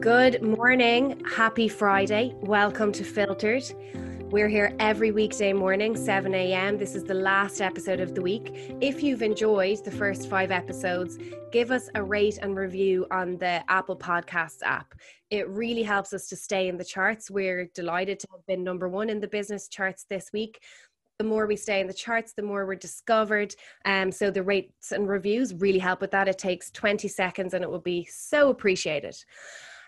Good morning. Happy Friday. Welcome to Filtered. We're here every weekday morning, 7 a.m. This is the last episode of the week. If you've enjoyed the first five episodes, give us a rate and review on the Apple Podcasts app. It really helps us to stay in the charts. We're delighted to have been number one in the business charts this week the more we stay in the charts, the more we're discovered. Um, so the rates and reviews really help with that. It takes 20 seconds and it will be so appreciated.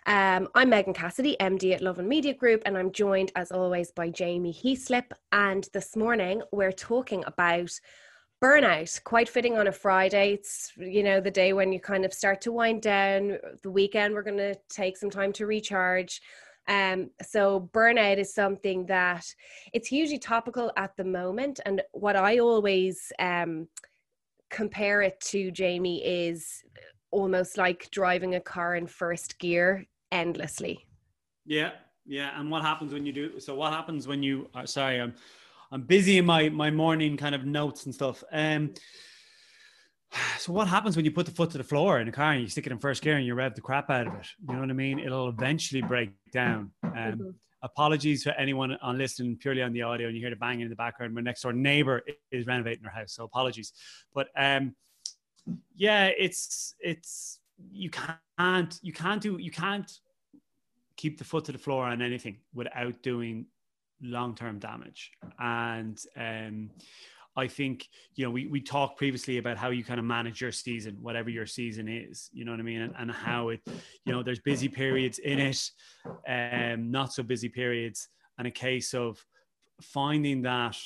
Um, I'm Megan Cassidy, MD at Lovin Media Group, and I'm joined as always by Jamie Heaslip. And this morning we're talking about burnout. Quite fitting on a friday. It's you know the day when you kind of start to wind down. The weekend we're going to take some time to recharge. Um, so burnout is something that it's hugely topical at the moment. And what i always um, compare it to jamie is almost like driving a car in first gear endlessly. Yeah, yeah. And what happens when you do? So what happens when you? Are, sorry, I'm I'm busy in my my morning kind of notes and stuff. Um. So what happens when you put the foot to the floor in a car and you stick it in first gear and you rev the crap out of it? You know what I mean? It'll eventually break down. Um, mm-hmm. Apologies for anyone on listening purely on the audio and you hear the banging in the background. My next door neighbor is renovating her house, so apologies. But um, yeah, it's it's you can't you can't do you can't keep the foot to the floor on anything without doing long term damage. And um, I think you know we we talked previously about how you kind of manage your season, whatever your season is. You know what I mean, and, and how it you know there's busy periods in it, um, not so busy periods, and a case of finding that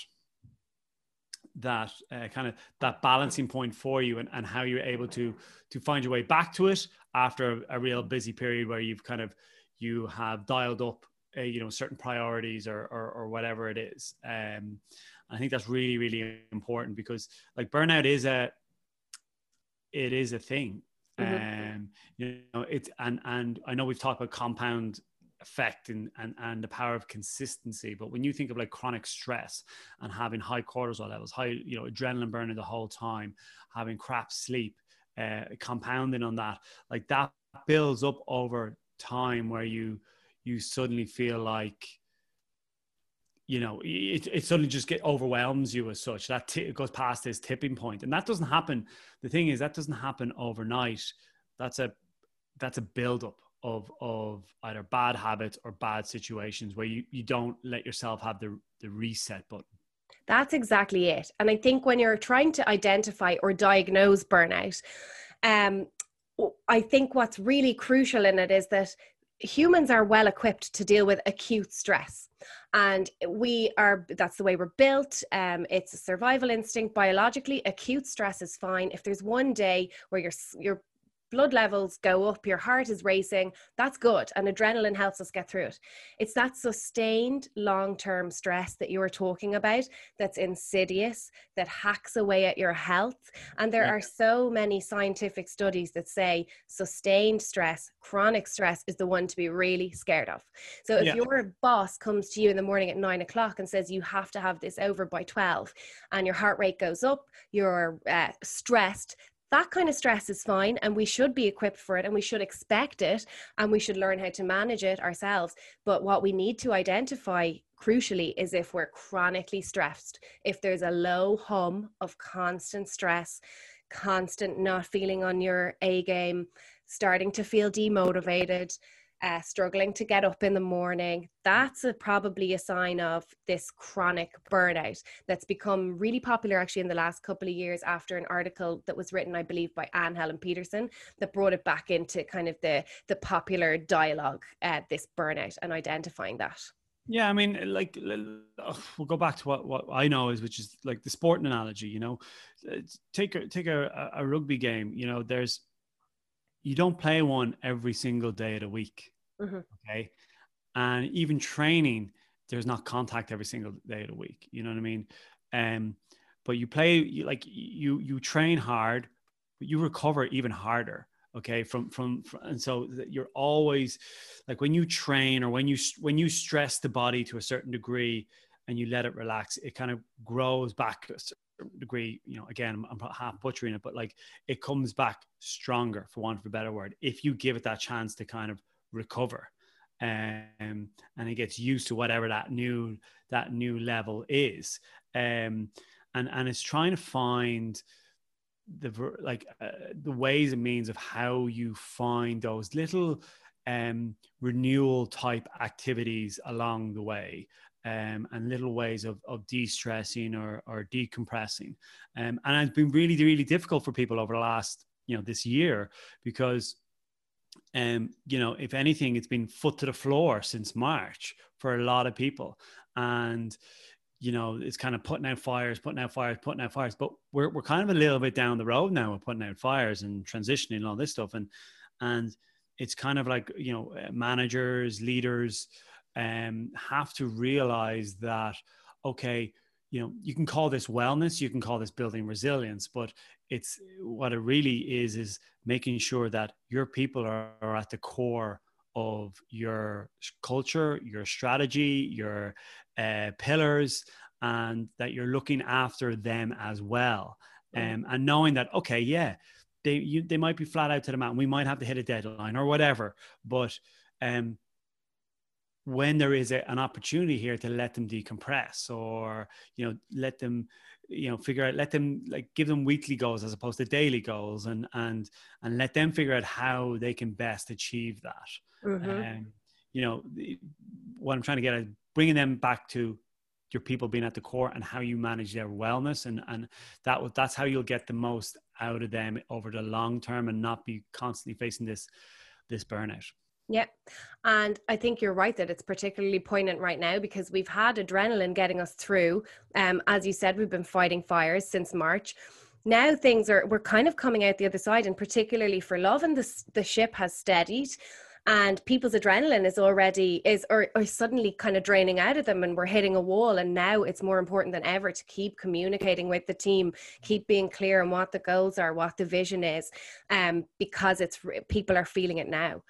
that uh, kind of that balancing point for you and, and how you're able to to find your way back to it after a, a real busy period where you've kind of you have dialed up uh, you know certain priorities or, or, or whatever it is um, i think that's really really important because like burnout is a it is a thing mm-hmm. um you know it's and and i know we've talked about compound effect and, and, and the power of consistency. But when you think of like chronic stress and having high cortisol levels, high, you know, adrenaline burning the whole time, having crap sleep, uh, compounding on that, like that builds up over time where you, you suddenly feel like, you know, it, it suddenly just get overwhelms you as such. That t- it goes past this tipping point, and that doesn't happen. The thing is, that doesn't happen overnight. That's a that's a build up of of either bad habits or bad situations where you, you don't let yourself have the the reset button that's exactly it and i think when you're trying to identify or diagnose burnout um i think what's really crucial in it is that humans are well equipped to deal with acute stress. And we are that's the way we're built. Um, it's a survival instinct. Biologically acute stress is fine. If there's one day where you're you're blood levels go up, your heart is racing, that's good. And adrenaline helps us get through it. It's that sustained long term stress that you were talking about that's insidious, that hacks away at your health. And there yeah. are so many scientific studies that say sustained stress, chronic stress is the one to be really scared of. So if yeah. your boss comes to you in the morning at nine o'clock and says you have to have this over by 12, and your heart rate goes up, you're uh, stressed, that kind of stress is fine and we should be equipped for it and we should expect it and we should learn how to manage it ourselves. But what we need to identify crucially is if we're chronically stressed if there's a low hum of constant stress constant not feeling on your a game starting to feel demotivated uh, struggling to get up in the morning, that's a, probably a sign of this chronic burnout that's become really popular actually in the last couple of years after an article that was written, I believe, by Anne Helen Petersen that brought it back into kind of the, the popular dialogue, uh, this burnout and identifying that. Yeah, I mean, like we'll go back to what, what I know is, which is like the sporting analogy. You know, take a take a, a rugby game. You know, there's you don't play one every single day of the week. Mm-hmm. Okay. And even training, there's not contact every single day of the week. You know what I mean? Um, but you play you like you you train hard, but you recover even harder. Okay, from, from from and so you're always like when you train or when you when you stress the body to a certain degree and you let it relax, it kind of grows back to a certain degree. You know, again, I'm, I'm half butchering it, but like it comes back stronger, for want of a better word, if you give it that chance to kind of recover. Um, and it gets used to whatever that new that new level is. Um, and and it's trying to find the like uh, the ways and means of how you find those little um, renewal type activities along the way um, and little ways of, of de-stressing or, or decompressing. Um, and it's been really really difficult for people over the last you know this year because um, you know, if anything, it's been foot to the floor since March for a lot of people. And, you know, it's kind of putting out fires, putting out fires, putting out fires. But we're, we're kind of a little bit down the road now of putting out fires and transitioning and all this stuff. And, and it's kind of like, you know, uh, managers, leaders um, have to realize that, okay, you know, you can call this wellness, you can call this building resilience, but it's what it really is is making sure that your people are, are at the core of your culture your strategy your uh, pillars and that you're looking after them as well. Um, and knowing that okay yeah they you, they might be flat out to the mountain we might have to hit a deadline or whatever but um, when there is a, an opportunity here to let them decompress or you know let them you know figure out let them like give them weekly goals as opposed to daily goals and and and let them figure out how they can best achieve that mm-hmm. um, you know what i'm trying to get at bringing them back to your people being at the core and how you manage their wellness and and that that's how you'll get the most out of them over the long term and not be constantly facing this this burnout yeah. And I think you're right that it's particularly poignant right now because we've had adrenaline getting us through. Um, as you said, we've been fighting fires since March. Now things are, we're kind of coming out the other side, and particularly for Lovin the, the ship has steadied and people's adrenaline is already is or, or suddenly kind of draining out of them and we're hitting a wall and now it's more important than ever to keep communicating with the team keep being clear on what the goals are what the vision is um, because it's people are feeling it now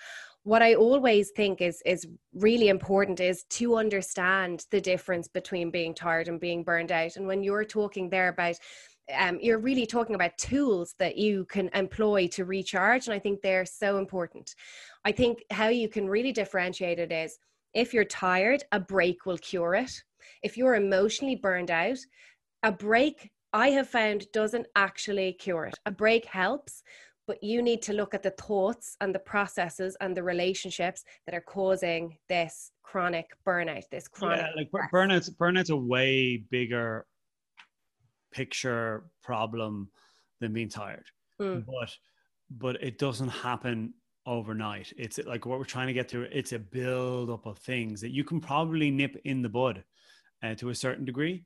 what I always think is is really important is to understand the difference between being tired and being burned out. And when you're talking there about um, you're really talking about tools that you can employ to recharge. And I think they're so important. I think how you can really differentiate it is if you're tired, a break will cure it. If you're emotionally burned out, a break I have found doesn't actually cure it. A break helps, but you need to look at the thoughts and the processes and the relationships that are causing this chronic burnout this chronic yeah, like stress. burnout's burnout's a way bigger picture problem than being tired mm. but but it doesn't happen overnight it's like what we're trying to get to it's a build up of things that you can probably nip in the bud uh, to a certain degree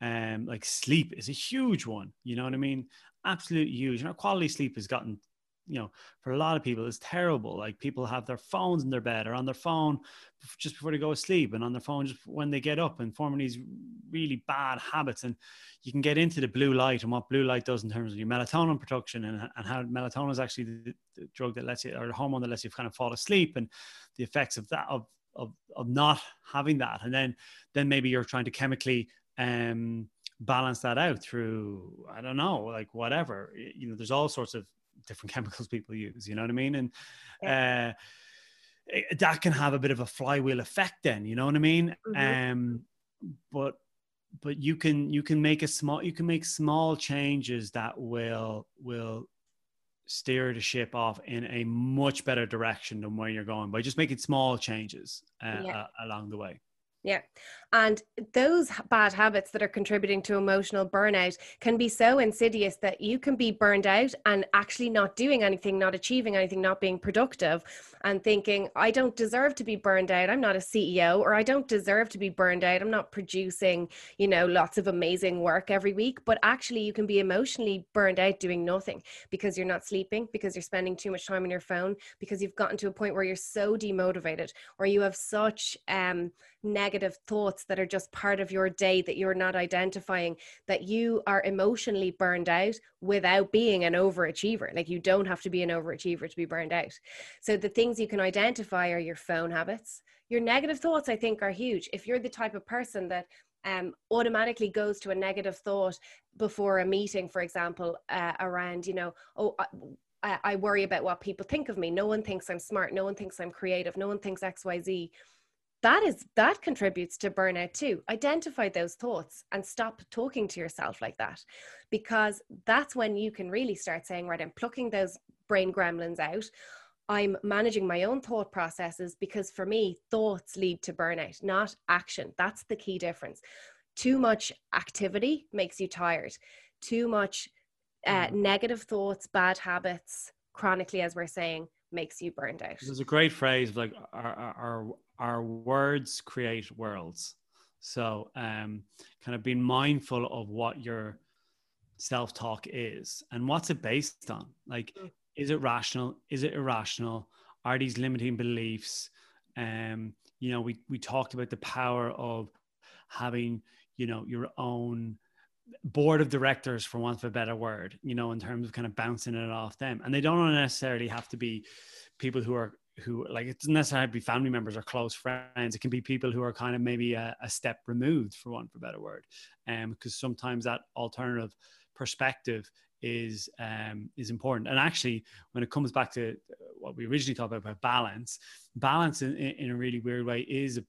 um like sleep is a huge one you know what i mean absolutely huge. You know, quality sleep has gotten, you know, for a lot of people, it's terrible. Like people have their phones in their bed or on their phone just before they go to sleep and on their phone just when they get up and forming these really bad habits. And you can get into the blue light and what blue light does in terms of your melatonin production and, and how melatonin is actually the, the drug that lets you, or the hormone that lets you kind of fall asleep and the effects of that, of, of, of not having that. And then, then maybe you're trying to chemically, um, balance that out through i don't know like whatever you know there's all sorts of different chemicals people use you know what i mean and yeah. uh, that can have a bit of a flywheel effect then you know what i mean mm-hmm. um but but you can you can make a small you can make small changes that will will steer the ship off in a much better direction than where you're going by just making small changes uh, yeah. uh, along the way yeah. And those bad habits that are contributing to emotional burnout can be so insidious that you can be burned out and actually not doing anything, not achieving anything, not being productive, and thinking, I don't deserve to be burned out. I'm not a CEO, or I don't deserve to be burned out. I'm not producing, you know, lots of amazing work every week. But actually, you can be emotionally burned out doing nothing because you're not sleeping, because you're spending too much time on your phone, because you've gotten to a point where you're so demotivated, or you have such um, negative thoughts that are just part of your day that you're not identifying that you are emotionally burned out without being an overachiever like you don't have to be an overachiever to be burned out so the things you can identify are your phone habits your negative thoughts i think are huge if you're the type of person that um, automatically goes to a negative thought before a meeting, for example, uh, around, you know, oh, I, I worry about what people think of me. No one thinks I'm smart. No one thinks I'm creative. No one thinks X, Y, Z. That is that contributes to burnout too. Identify those thoughts and stop talking to yourself like that, because that's when you can really start saying, right, I'm plucking those brain gremlins out. I'm managing my own thought processes because for me, thoughts lead to burnout, not action. That's the key difference. Too much activity makes you tired. Too much uh, mm. negative thoughts, bad habits, chronically, as we're saying, makes you burned out. There's a great phrase like our, our, our words create worlds. So, um, kind of being mindful of what your self talk is and what's it based on. Like, mm. is it rational? Is it irrational? Are these limiting beliefs? Um, you know, we we talked about the power of having, you know, your own board of directors for want of a better word you know in terms of kind of bouncing it off them. And they don't necessarily have to be people who are who like it doesn't necessarily have to be family members or close friends. It can be people who are kind of maybe a, a step removed for want of a better word. Um because sometimes that alternative perspective is um is important. And actually when it comes back to what we originally talked about, about balance balance in, in a really weird way is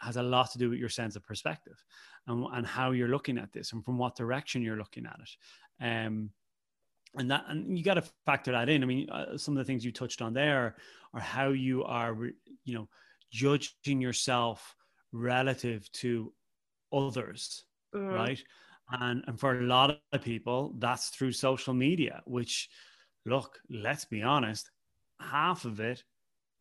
has a lot to do with your sense of perspective and, and how you're looking at this and from what direction you're looking at it. Um, and that and you got to factor that in. I mean, uh, some of the things you touched on there are how you are, you know, judging yourself relative to others, mm. right? And and for a lot of people, that's through social media. Which, look, let's be honest, half of it,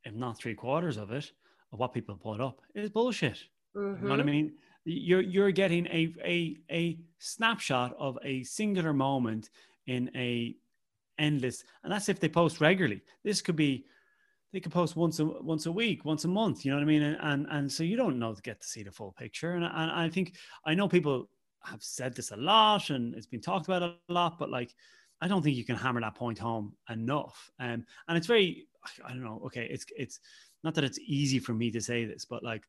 if not three quarters of it, of what people put up is bullshit. Mm-hmm. You know what I mm-hmm. mean? you're you're getting a a a snapshot of a singular moment in a endless and that's if they post regularly this could be they could post once a once a week once a month you know what i mean and and, and so you don't know to get to see the full picture and, and i think i know people have said this a lot and it's been talked about a lot but like i don't think you can hammer that point home enough um, and it's very i don't know okay it's it's not that it's easy for me to say this but like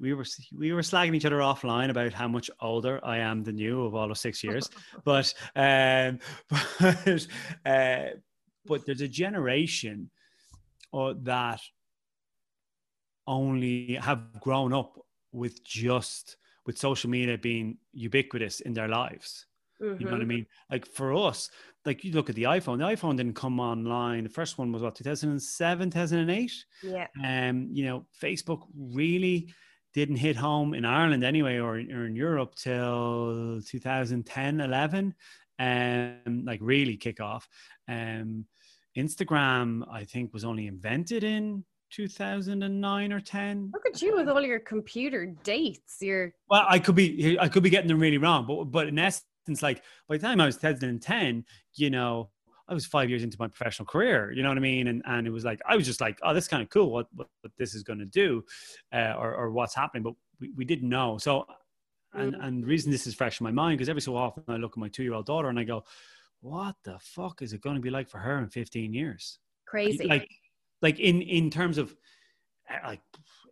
we were we were slagging each other offline about how much older I am than you of all of six years, but um, but uh, but there's a generation uh, that only have grown up with just with social media being ubiquitous in their lives. Mm-hmm. You know what I mm-hmm. mean? Like for us, like you look at the iPhone. The iPhone didn't come online. The first one was what 2007, 2008. Yeah. Um, you know, Facebook really didn't hit home in Ireland anyway, or, or in Europe till 2010, 11, um, like really kick off. Um, Instagram, I think, was only invented in 2009 or 10. Look at you with all your computer dates. You're well, I could be, I could be getting them really wrong, but but in essence, like by the time I was 2010, you know, I was five years into my professional career, you know what I mean? And and it was like I was just like, oh, this is kind of cool what, what, what this is going to do, uh, or or what's happening, but we, we didn't know. So, and mm. and the reason this is fresh in my mind because every so often I look at my two year old daughter and I go, what the fuck is it going to be like for her in 15 years? Crazy. Like, like in in terms of uh, like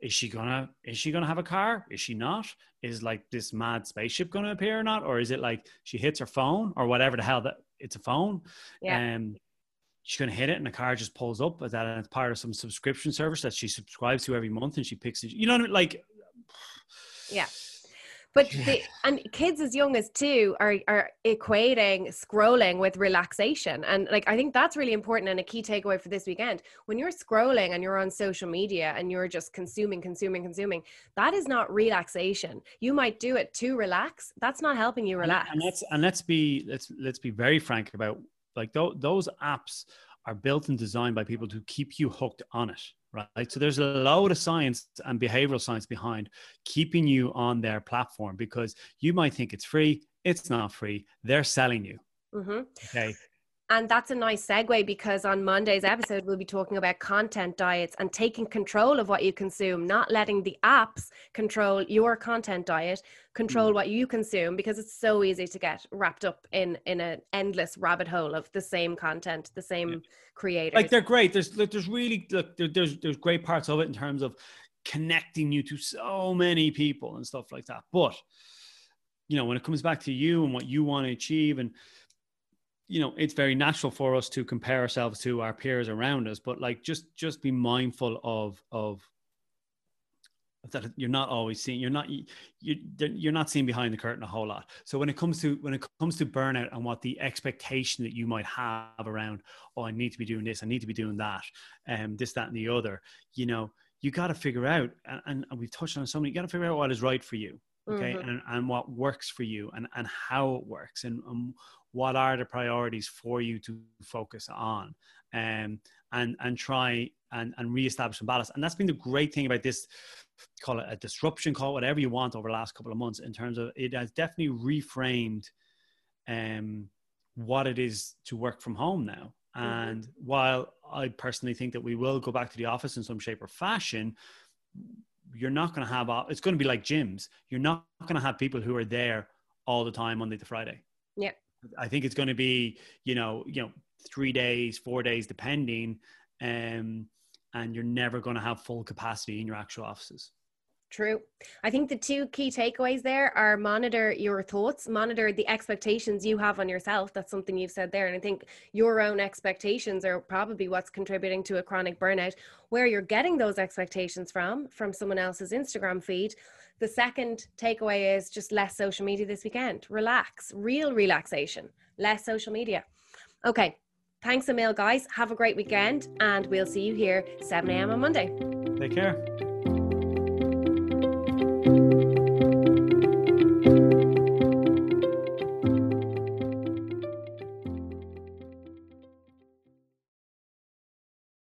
is she gonna is she gonna have a car is she not is like this mad spaceship gonna appear or not or is it like she hits her phone or whatever the hell that it's a phone. Yeah. Um, she's to hit it and the car just pulls up as that it's part of some subscription service that she subscribes to every month and she picks it. You know, what I mean? like, yeah. But the, and kids as young as two are are equating scrolling with relaxation, and like I think that's really important and a key takeaway for this weekend. When you're scrolling and you're on social media and you're just consuming, consuming, consuming, that is not relaxation. You might do it to relax. That's not helping you relax. And, and let's and let's be let's let's be very frank about like th- those apps are built and designed by people to keep you hooked on it right? So there's a load of science and behavioral science behind keeping you on their platform because you might think it's free. It's not free. They're selling you. Mm-hmm. Okay. And that's a nice segue because on Monday's episode, we'll be talking about content diets and taking control of what you consume, not letting the apps control your content diet, control mm. what you consume, because it's so easy to get wrapped up in in an endless rabbit hole of the same content, the same yeah. creators. Like they're great. There's there's really look, there's there's great parts of it in terms of connecting you to so many people and stuff like that. But you know, when it comes back to you and what you want to achieve and you know it's very natural for us to compare ourselves to our peers around us but like just just be mindful of of that you're not always seeing you're not you you're not seeing behind the curtain a whole lot. So when it comes to when it comes to burnout and what the expectation that you might have around oh i need to be doing this i need to be doing that and um, this that and the other you know you got to figure out and, and we've touched on so many you got to figure out what is right for you okay mm-hmm. and, and what works for you and and how it works and, and what are the priorities for you to focus on um, and and try and and reestablish some balance and that's been the great thing about this call it a disruption, call whatever you want over the last couple of months in terms of it has definitely reframed um, what it is to work from home now. Mm-hmm. And mm-hmm. while I personally think that we will go back to the office in some shape or fashion, you're not going to have, it's going to be like gyms. You're not going to have people who are there all the time, Monday to Friday. Yeah. I think it's going to be, you know, you know, three days, four days, depending. Um, and you're never going to have full capacity in your actual offices. True. I think the two key takeaways there are monitor your thoughts, monitor the expectations you have on yourself. That's something you've said there. And I think your own expectations are probably what's contributing to a chronic burnout. Where you're getting those expectations from, from someone else's Instagram feed. The second takeaway is just less social media this weekend. Relax, real relaxation, less social media. Okay, Thanks a mil, guys. Have a great weekend, and we'll see you here 7 a.m. on Monday. Take care.